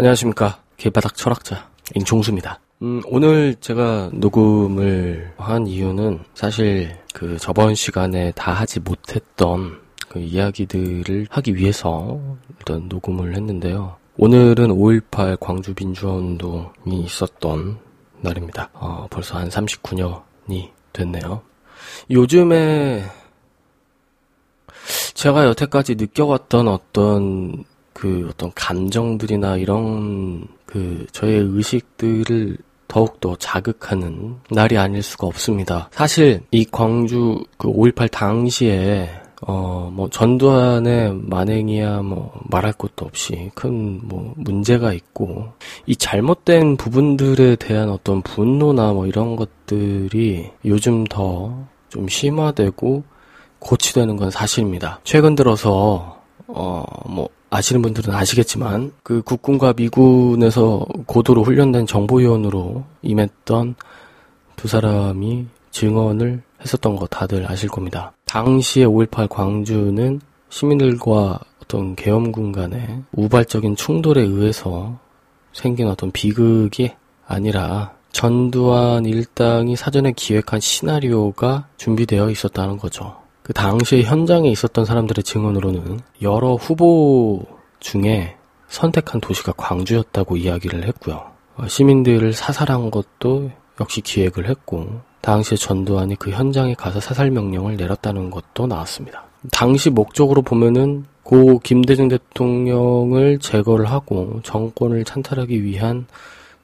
안녕하십니까. 개바닥 철학자, 임종수입니다. 음, 오늘 제가 녹음을 한 이유는 사실 그 저번 시간에 다 하지 못했던 그 이야기들을 하기 위해서 일단 녹음을 했는데요. 오늘은 5.18 광주 민주화운동이 있었던 날입니다. 어, 벌써 한 39년이 됐네요. 요즘에 제가 여태까지 느껴왔던 어떤 그 어떤 감정들이나 이런 그 저의 의식들을 더욱더 자극하는 날이 아닐 수가 없습니다. 사실 이 광주 그 5.18 당시에 어, 뭐, 전두환의 만행이야, 뭐, 말할 것도 없이 큰, 뭐, 문제가 있고, 이 잘못된 부분들에 대한 어떤 분노나 뭐 이런 것들이 요즘 더 좀 심화되고 고치되는 건 사실입니다. 최근 들어서, 어, 뭐, 아시는 분들은 아시겠지만 그 국군과 미군에서 고도로 훈련된 정보위원으로 임했던 두 사람이 증언을 했었던 거 다들 아실 겁니다. 당시에 5.18 광주는 시민들과 어떤 계엄군 간의 우발적인 충돌에 의해서 생긴 어떤 비극이 아니라 전두환 일당이 사전에 기획한 시나리오가 준비되어 있었다는 거죠. 그 당시에 현장에 있었던 사람들의 증언으로는 여러 후보 중에 선택한 도시가 광주였다고 이야기를 했고요. 어, 시민들을 사살한 것도 역시 기획을 했고 당시에 전두환이 그 현장에 가서 사살 명령을 내렸다는 것도 나왔습니다. 당시 목적으로 보면은 고 김대중 대통령을 제거를 하고 정권을 찬탈하기 위한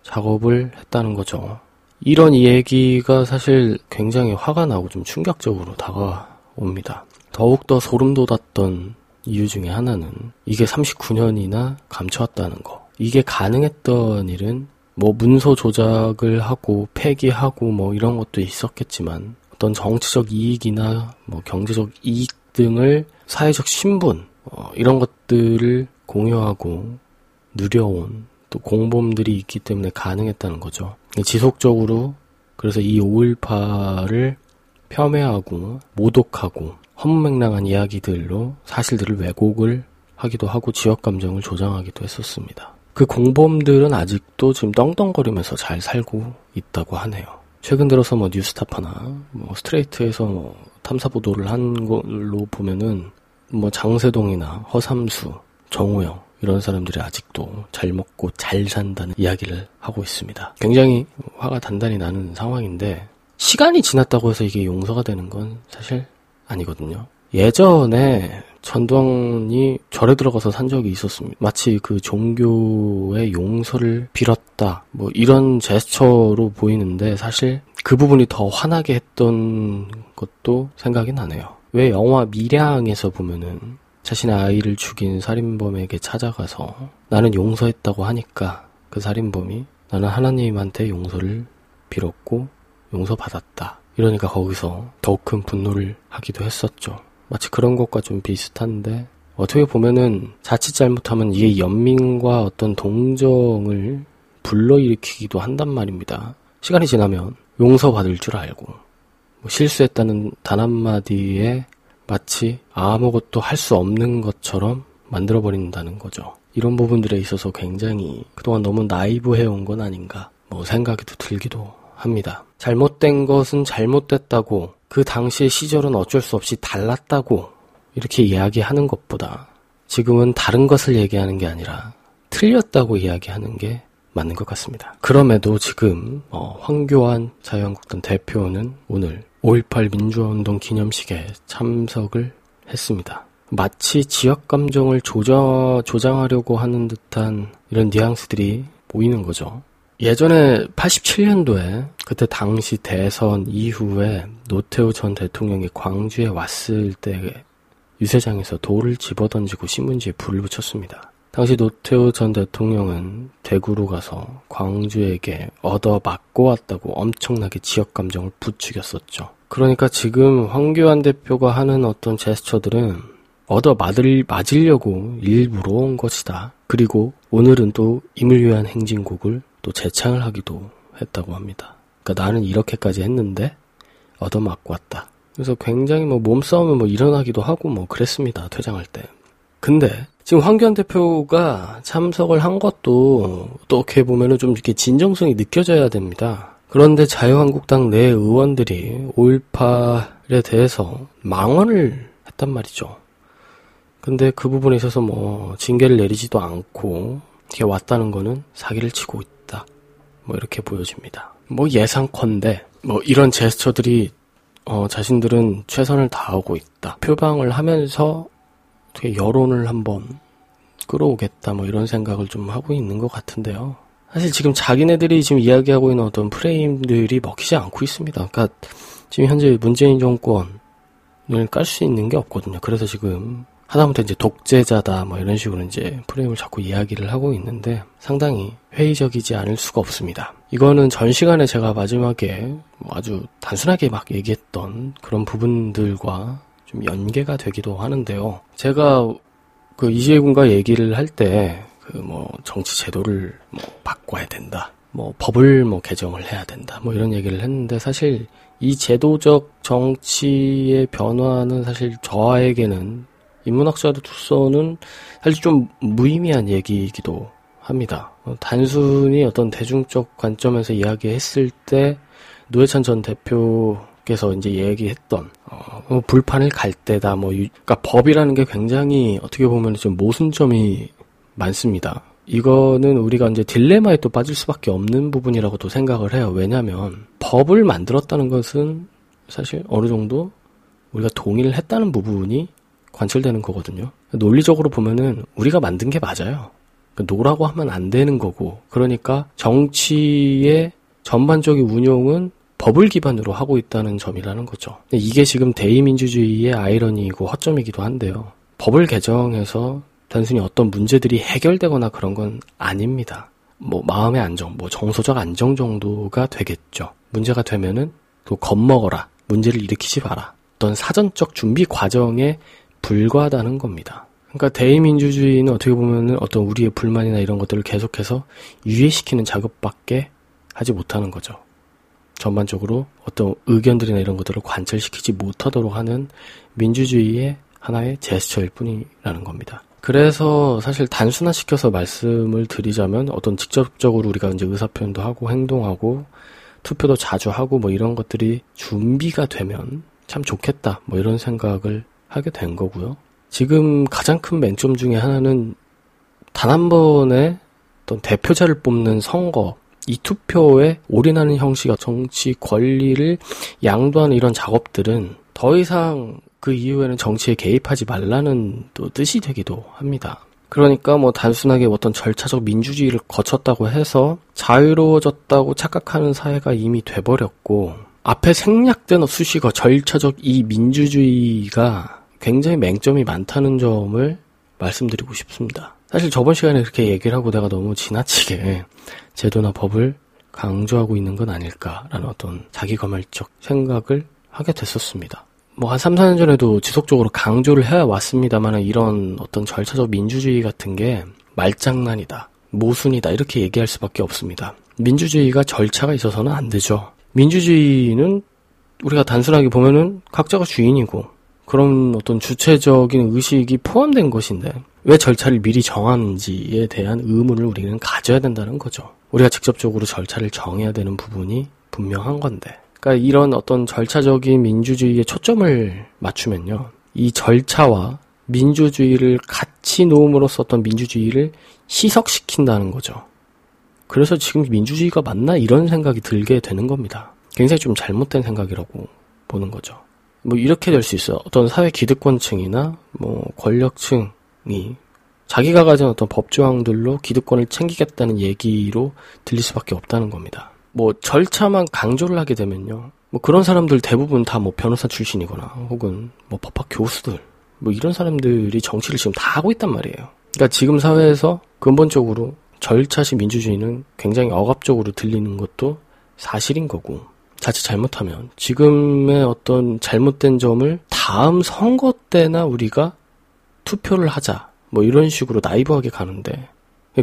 작업을 했다는 거죠. 이런 얘기가 사실 굉장히 화가 나고 좀 충격적으로 다가 옵니다. 더욱더 소름 돋았던 이유 중에 하나는 이게 39년이나 감춰왔다는 거. 이게 가능했던 일은 뭐 문서 조작을 하고 폐기하고 뭐 이런 것도 있었겠지만 어떤 정치적 이익이나 뭐 경제적 이익 등을 사회적 신분 어, 이런 것들을 공유하고 누려온 또 공범들이 있기 때문에 가능했다는 거죠. 지속적으로 그래서 이 5.18을 폄훼하고 모독하고 헛맹랑한 이야기들로 사실들을 왜곡을 하기도 하고 지역 감정을 조장하기도 했었습니다. 그 공범들은 아직도 지금 떵떵거리면서 잘 살고 있다고 하네요. 최근 들어서 뭐 뉴스타파나 뭐 스트레이트에서 뭐 탐사 보도를 한 걸로 보면은 뭐 장세동이나 허삼수, 정우영 이런 사람들이 아직도 잘 먹고 잘 산다는 이야기를 하고 있습니다. 굉장히 화가 단단히 나는 상황인데 시간이 지났다고 해서 이게 용서가 되는 건 사실 아니거든요. 예전에 전두환이 절에 들어가서 산 적이 있었습니다. 마치 그 종교의 용서를 빌었다. 뭐 이런 제스처로 보이는데 사실 그 부분이 더 화나게 했던 것도 생각이 나네요. 왜 영화 미량에서 보면은 자신의 아이를 죽인 살인범에게 찾아가서 나는 용서했다고 하니까 그 살인범이 나는 하나님한테 용서를 빌었고 용서받았다. 이러니까 거기서 더욱 큰 분노를 하기도 했었죠. 마치 그런 것과 좀 비슷한데 어떻게 보면은 자칫 잘못하면 이게 연민과 어떤 동정을 불러일으키기도 한단 말입니다. 시간이 지나면 용서받을 줄 알고 뭐 실수했다는 단 한마디에 마치 아무것도 할 수 없는 것처럼 만들어버린다는 거죠. 이런 부분들에 있어서 굉장히 그동안 너무 나이브해온 건 아닌가 뭐 생각이 들기도 합니다. 잘못된 것은 잘못됐다고 그 당시의 시절은 어쩔 수 없이 달랐다고 이렇게 이야기하는 것보다 지금은 다른 것을 얘기하는 게 아니라 틀렸다고 이야기하는 게 맞는 것 같습니다. 그럼에도 지금 어, 황교안 자유한국당 대표는 오늘 5.18 민주화운동 기념식에 참석을 했습니다. 마치 지역 감정을 조장, 조장하려고 하는 듯한 이런 뉘앙스들이 보이는 거죠. 예전에 87년도에 그때 당시 대선 이후에 노태우 전 대통령이 광주에 왔을 때 유세장에서 돌을 집어던지고 신문지에 불을 붙였습니다. 당시 노태우 전 대통령은 대구로 가서 광주에게 얻어 맞고 왔다고 엄청나게 지역 감정을 부추겼었죠. 그러니까 지금 황교안 대표가 하는 어떤 제스처들은 얻어 맞을, 맞으려고 일부러 온 것이다. 그리고 오늘은 또 임을 위한 행진곡을 또 재창을 하기도 했다고 합니다. 그러니까 나는 이렇게까지 했는데 얻어맞고 왔다. 그래서 굉장히 뭐 몸싸움을 뭐 일어나기도 하고 뭐 그랬습니다. 퇴장할 때. 근데 지금 황교안 대표가 참석을 한 것도 또 어떻게 보면은 좀 이렇게 진정성이 느껴져야 됩니다. 그런데 자유한국당 내 의원들이 5.18에 대해서 망언을 했단 말이죠. 근데 그 부분에 있어서 뭐 징계를 내리지도 않고 이렇게 왔다는 거는 사기를 치고 있다. 뭐 이렇게 보여집니다. 뭐 예상컨대 뭐 이런 제스처들이 어 자신들은 최선을 다하고 있다. 표방을 하면서 어떻게 여론을 한번 끌어오겠다. 뭐 이런 생각을 좀 하고 있는 것 같은데요. 사실 지금 자기네들이 지금 이야기하고 있는 어떤 프레임들이 먹히지 않고 있습니다. 그러니까 지금 현재 문재인 정권을 깔 수 있는 게 없거든요. 그래서 지금 하다못해 이제 독재자다 뭐 이런 식으로 이제 프레임을 자꾸 이야기를 하고 있는데 상당히 회의적이지 않을 수가 없습니다. 이거는 전 시간에 제가 마지막에 뭐 아주 단순하게 막 얘기했던 그런 부분들과 좀 연계가 되기도 하는데요. 제가 그 이시혜 군과 얘기를 할 때 그 뭐 정치 제도를 뭐 바꿔야 된다. 뭐 법을 뭐 개정을 해야 된다. 뭐 이런 얘기를 했는데 사실 이 제도적 정치의 변화는 사실 저에게는 인문학자로서는 사실 좀 무의미한 얘기이기도 합니다. 어, 단순히 어떤 대중적 관점에서 이야기했을 때 노회찬 전 대표께서 이제 얘기했던 어, 뭐 불판을 갈 때다 뭐 그러니까 법이라는 게 굉장히 어떻게 보면 좀 모순점이 많습니다. 이거는 우리가 이제 딜레마에 또 빠질 수밖에 없는 부분이라고 도 생각을 해요. 왜냐하면 법을 만들었다는 것은 사실 어느 정도 우리가 동의를 했다는 부분이 관철되는 거거든요. 논리적으로 보면은 우리가 만든 게 맞아요. no라고 하면 안 되는 거고, 그러니까 정치의 전반적인 운용은 법을 기반으로 하고 있다는 점이라는 거죠. 이게 지금 대의민주주의의 아이러니이고 허점이기도 한데요. 법을 개정해서 단순히 어떤 문제들이 해결되거나 그런 건 아닙니다. 뭐 마음의 안정, 뭐 정서적 안정 정도가 되겠죠. 문제가 되면은 또 겁먹어라. 문제를 일으키지 마라. 어떤 사전적 준비 과정에 불과하다는 겁니다. 그러니까 대의민주주의는 어떻게 보면은 어떤 우리의 불만이나 이런 것들을 계속해서 유예시키는 작업밖에 하지 못하는 거죠. 전반적으로 어떤 의견들이나 이런 것들을 관철시키지 못하도록 하는 민주주의의 하나의 제스처일 뿐이라는 겁니다. 그래서 사실 단순화시켜서 말씀을 드리자면 어떤 직접적으로 우리가 이제 의사표현도 하고 행동하고 투표도 자주 하고 뭐 이런 것들이 준비가 되면 참 좋겠다 뭐 이런 생각을 하게 된 거고요. 지금 가장 큰 맹점 중에 하나는 단 한 번의 어떤 대표자를 뽑는 선거, 이 투표에 올인하는 형식의 정치 권리를 양도하는 이런 작업들은 더 이상 그 이후에는 정치에 개입하지 말라는 또 뜻이 되기도 합니다. 그러니까 뭐 단순하게 어떤 절차적 민주주의를 거쳤다고 해서 자유로워졌다고 착각하는 사회가 이미 돼버렸고 앞에 생략된 수식어 절차적 이 민주주의가 굉장히 맹점이 많다는 점을 말씀드리고 싶습니다. 사실 저번 시간에 그렇게 얘기를 하고 내가 너무 지나치게 제도나 법을 강조하고 있는 건 아닐까라는 어떤 자기 검열적 생각을 하게 됐었습니다. 뭐 한 3, 4년 전에도 지속적으로 강조를 해왔습니다만 이런 어떤 절차적 민주주의 같은 게 말장난이다, 모순이다 이렇게 얘기할 수밖에 없습니다. 민주주의가 절차가 있어서는 안 되죠. 민주주의는 우리가 단순하게 보면은 각자가 주인이고 그런 어떤 주체적인 의식이 포함된 것인데 왜 절차를 미리 정하는지에 대한 의문을 우리는 가져야 된다는 거죠. 우리가 직접적으로 절차를 정해야 되는 부분이 분명한 건데. 그러니까 이런 어떤 절차적인 민주주의에 초점을 맞추면요. 이 절차와 민주주의를 같이 놓음으로써 어떤 민주주의를 희석시킨다는 거죠. 그래서 지금 민주주의가 맞나 이런 생각이 들게 되는 겁니다. 굉장히 좀 잘못된 생각이라고 보는 거죠. 뭐 이렇게 될 수 있어요. 어떤 사회 기득권층이나 뭐 권력층이 자기가 가진 어떤 법조항들로 기득권을 챙기겠다는 얘기로 들릴 수밖에 없다는 겁니다. 뭐 절차만 강조를 하게 되면요. 뭐 그런 사람들 대부분 다 뭐 변호사 출신이거나 혹은 뭐 법학 교수들 뭐 이런 사람들이 정치를 지금 다 하고 있단 말이에요. 그러니까 지금 사회에서 근본적으로 절차시 민주주의는 굉장히 억압적으로 들리는 것도 사실인 거고 자칫 잘못하면 지금의 어떤 잘못된 점을 다음 선거 때나 우리가 투표를 하자 뭐 이런 식으로 나이브하게 가는데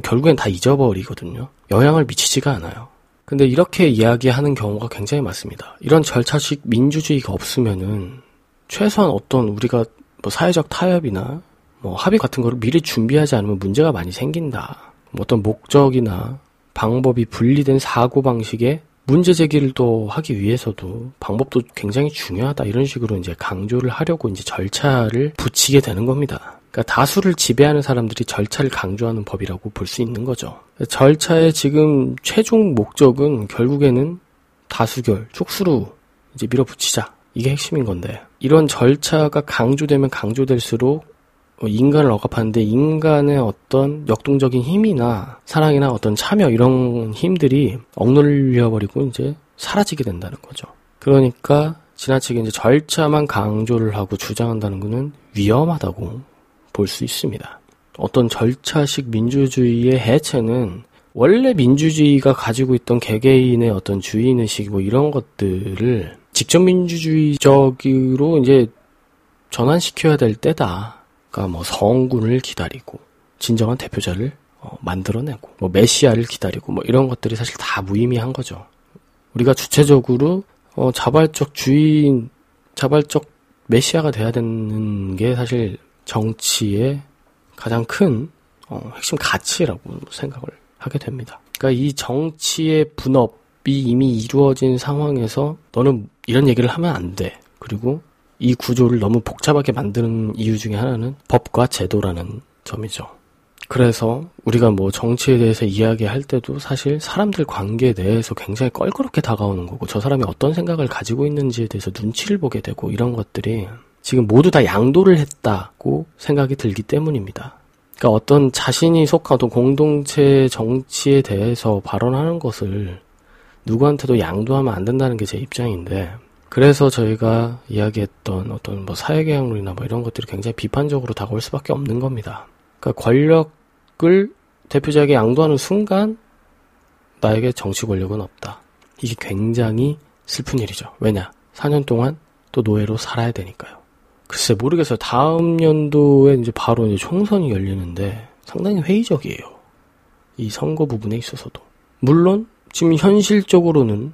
결국엔 다 잊어버리거든요. 영향을 미치지가 않아요. 근데 이렇게 이야기하는 경우가 굉장히 많습니다. 이런 절차식 민주주의가 없으면은 최소한 어떤 우리가 뭐 사회적 타협이나 뭐 합의 같은 거를 미리 준비하지 않으면 문제가 많이 생긴다. 뭐 어떤 목적이나 방법이 분리된 사고 방식에 문제 제기를 또 하기 위해서도 방법도 굉장히 중요하다 이런 식으로 이제 강조를 하려고 이제 절차를 붙이게 되는 겁니다. 그러니까 다수를 지배하는 사람들이 절차를 강조하는 법이라고 볼 수 있는 거죠. 절차의 지금 최종 목적은 결국에는 다수결, 촉수로 이제 밀어붙이자. 이게 핵심인 건데 이런 절차가 강조되면 강조될수록 인간을 억압하는데 인간의 어떤 역동적인 힘이나 사랑이나 어떤 참여 이런 힘들이 억눌려 버리고 이제 사라지게 된다는 거죠. 그러니까 지나치게 이제 절차만 강조를 하고 주장한다는 것은 위험하다고 볼 수 있습니다. 어떤 절차식 민주주의의 해체는 원래 민주주의가 가지고 있던 개개인의 어떤 주인의식 뭐 이런 것들을 직접 민주주의적으로 이제 전환시켜야 될 때다. 그러니까 뭐 성군을 기다리고 진정한 대표자를 어, 만들어내고 뭐 메시아를 기다리고 뭐 이런 것들이 사실 다 무의미한 거죠. 우리가 주체적으로 어, 자발적 주인, 자발적 메시아가 돼야 되는 게 사실 정치의 가장 큰 어, 핵심 가치라고 생각을 하게 됩니다. 그러니까 이 정치의 분업이 이미 이루어진 상황에서 너는 이런 얘기를 하면 안 돼. 그리고 이 구조를 너무 복잡하게 만드는 이유 중에 하나는 법과 제도라는 점이죠. 그래서 우리가 뭐 정치에 대해서 이야기할 때도 사실 사람들 관계에 대해서 굉장히 껄끄럽게 다가오는 거고 저 사람이 어떤 생각을 가지고 있는지에 대해서 눈치를 보게 되고 이런 것들이 지금 모두 다 양도를 했다고 생각이 들기 때문입니다. 그러니까 어떤 자신이 속한 어떤 공동체 정치에 대해서 발언하는 것을 누구한테도 양도하면 안 된다는 게 제 입장인데 그래서 저희가 이야기했던 어떤 뭐 사회계약론이나 뭐 이런 것들이 굉장히 비판적으로 다가올 수밖에 없는 겁니다. 그러니까 권력을 대표자에게 양도하는 순간 나에게 정치 권력은 없다. 이게 굉장히 슬픈 일이죠. 왜냐? 4년 동안 또 노예로 살아야 되니까요. 글쎄 모르겠어요. 다음 연도에 이제 바로 이제 총선이 열리는데 상당히 회의적이에요. 이 선거 부분에 있어서도. 물론 지금 현실적으로는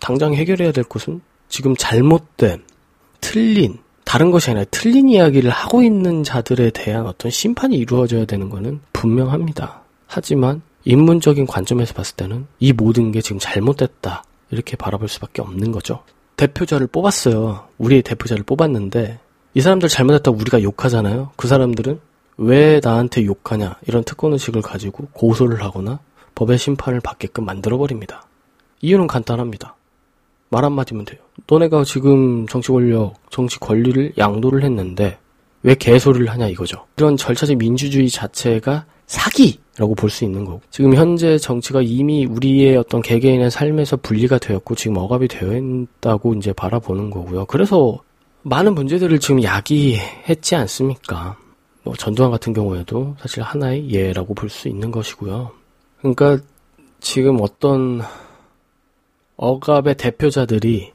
당장 해결해야 될 것은 지금 잘못된, 틀린, 다른 것이 아니라 틀린 이야기를 하고 있는 자들에 대한 어떤 심판이 이루어져야 되는 것은 분명합니다. 하지만 인문적인 관점에서 봤을 때는 이 모든 게 지금 잘못됐다. 이렇게 바라볼 수밖에 없는 거죠. 대표자를 뽑았어요. 우리의 대표자를 뽑았는데 이 사람들 잘못했다고 우리가 욕하잖아요. 그 사람들은 왜 나한테 욕하냐 이런 특권의식을 가지고 고소를 하거나 법의 심판을 받게끔 만들어버립니다. 이유는 간단합니다. 말 한마디면 돼요. 너네가 지금 정치 권력, 정치 권리를 양도를 했는데 왜 개소리를 하냐 이거죠. 이런 절차적 민주주의 자체가 사기라고 볼 수 있는 거고. 지금 현재 정치가 이미 우리의 어떤 개개인의 삶에서 분리가 되었고 지금 억압이 되어 있다고 이제 바라보는 거고요. 그래서 많은 문제들을 지금 야기했지 않습니까? 뭐 전두환 같은 경우에도 사실 하나의 예라고 볼 수 있는 것이고요. 그러니까 지금 어떤 억압의 대표자들이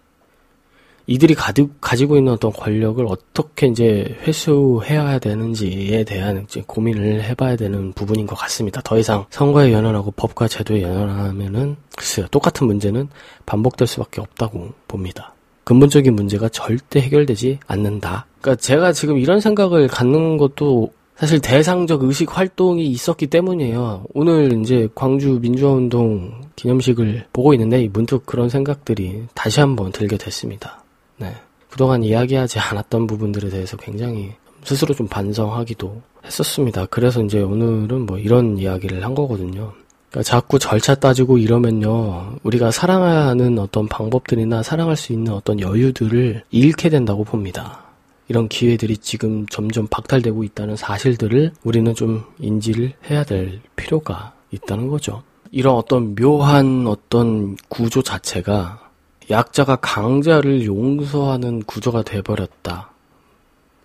이들이 가득, 가지고 있는 어떤 권력을 어떻게 이제 회수해야 되는지에 대한 이제 고민을 해봐야 되는 부분인 것 같습니다. 더 이상 선거에 연연하고 법과 제도에 연연하면은 글쎄요 똑같은 문제는 반복될 수밖에 없다고 봅니다. 근본적인 문제가 절대 해결되지 않는다. 그러니까 제가 지금 이런 생각을 갖는 것도 사실 대상적 의식 활동이 있었기 때문이에요. 오늘 이제 광주 민주화운동 기념식을 보고 있는데 문득 그런 생각들이 다시 한번 들게 됐습니다. 네. 그동안 이야기하지 않았던 부분들에 대해서 굉장히 스스로 좀 반성하기도 했었습니다. 그래서 이제 오늘은 뭐 이런 이야기를 한 거거든요. 그러니까 자꾸 절차 따지고 이러면요, 우리가 사랑하는 어떤 방법들이나 사랑할 수 있는 어떤 여유들을 잃게 된다고 봅니다. 이런 기회들이 지금 점점 박탈되고 있다는 사실들을 우리는 좀 인지를 해야 될 필요가 있다는 거죠. 이런 어떤 묘한 어떤 구조 자체가 약자가 강자를 용서하는 구조가 돼버렸다.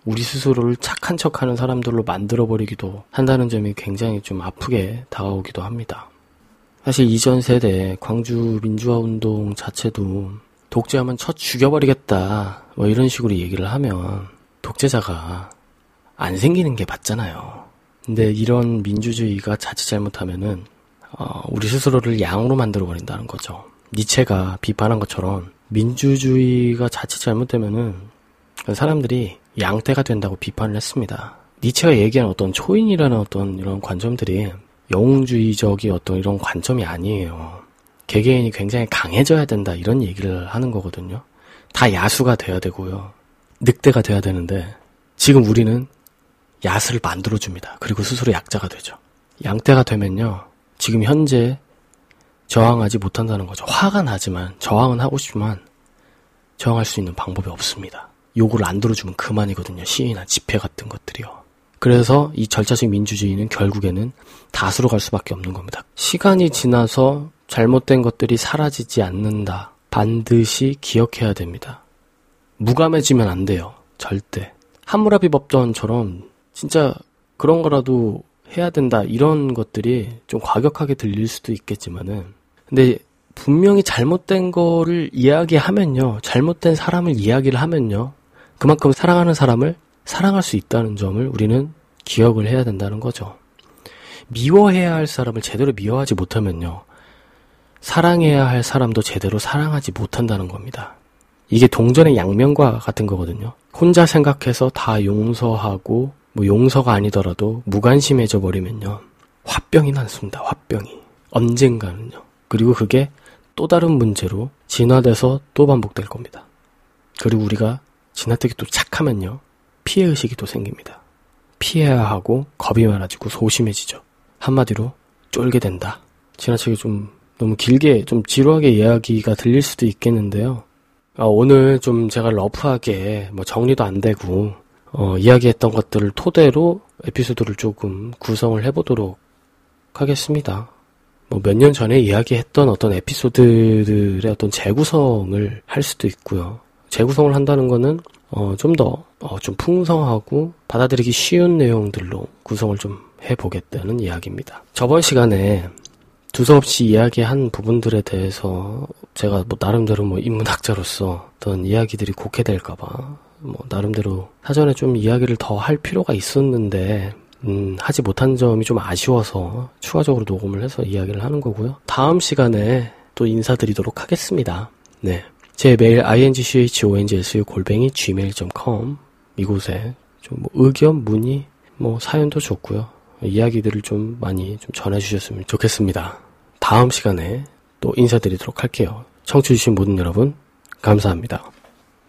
우리 스스로를 착한 척하는 사람들로 만들어버리기도 한다는 점이 굉장히 좀 아프게 다가오기도 합니다. 사실 이전 세대 광주 민주화 운동 자체도 독재하면 쳐 죽여버리겠다. 뭐 이런 식으로 얘기를 하면 독재자가 안 생기는 게 맞잖아요. 근데 이런 민주주의가 자칫 잘못하면은 어, 우리 스스로를 양으로 만들어 버린다는 거죠. 니체가 비판한 것처럼 민주주의가 자칫 잘못되면은 사람들이 양태가 된다고 비판을 했습니다. 니체가 얘기한 어떤 초인이라는 어떤 이런 관점들이 영웅주의적인 어떤 이런 관점이 아니에요. 개개인이 굉장히 강해져야 된다 이런 얘기를 하는 거거든요. 다 야수가 돼야 되고요. 늑대가 돼야 되는데 지금 우리는 야수를 만들어줍니다. 그리고 스스로 약자가 되죠. 양떼가 되면요. 지금 현재 저항하지 못한다는 거죠. 화가 나지만 저항은 하고 싶지만 저항할 수 있는 방법이 없습니다. 요구를 안 들어주면 그만이거든요. 시위나 집회 같은 것들이요. 그래서 이 절차적 민주주의는 결국에는 다수로 갈 수밖에 없는 겁니다. 시간이 지나서 잘못된 것들이 사라지지 않는다. 반드시 기억해야 됩니다. 무감해지면 안 돼요. 절대. 함무라비 법전처럼 진짜 그런 거라도 해야 된다. 이런 것들이 좀 과격하게 들릴 수도 있겠지만은 근데 분명히 잘못된 거를 이야기하면요. 잘못된 사람을 이야기를 하면요. 그만큼 사랑하는 사람을 사랑할 수 있다는 점을 우리는 기억을 해야 된다는 거죠. 미워해야 할 사람을 제대로 미워하지 못하면요. 사랑해야 할 사람도 제대로 사랑하지 못한다는 겁니다. 이게 동전의 양면과 같은 거거든요. 혼자 생각해서 다 용서하고 뭐 용서가 아니더라도 무관심해져 버리면요. 화병이 났습니다. 화병이. 언젠가는요. 그리고 그게 또 다른 문제로 진화돼서 또 반복될 겁니다. 그리고 우리가 지나치게 또 착하면요. 피해 의식이 또 생깁니다. 피해야 하고 겁이 많아지고 소심해지죠. 한마디로 쫄게 된다. 지나치게 좀 너무 길게 좀 지루하게 이야기가 들릴 수도 있겠는데요. 아, 오늘 좀 제가 러프하게 뭐 정리도 안 되고 어, 이야기했던 것들을 토대로 에피소드를 조금 구성을 해보도록 하겠습니다. 뭐 몇 년 전에 이야기했던 어떤 에피소드들의 어떤 재구성을 할 수도 있고요. 재구성을 한다는 거는 어, 좀 더, 어, 좀 풍성하고 받아들이기 쉬운 내용들로 구성을 좀 해보겠다는 이야기입니다. 저번 시간에 두서없이 이야기한 부분들에 대해서 제가 뭐 나름대로 뭐 인문학자로서 어떤 이야기들이 곡해될까봐 뭐 나름대로 사전에 좀 이야기를 더 할 필요가 있었는데 음, 하지 못한 점이 좀 아쉬워서 추가적으로 녹음을 해서 이야기를 하는 거고요. 다음 시간에 또 인사드리도록 하겠습니다. 네. 제 메일 ingchongs 골뱅이 gmail.com 이곳에 좀 뭐 의견, 문의, 뭐 사연도 좋고요. 이야기들을 좀 많이 좀 전해주셨으면 좋겠습니다. 다음 시간에 또 인사드리도록 할게요. 청취해주신 모든 여러분, 감사합니다.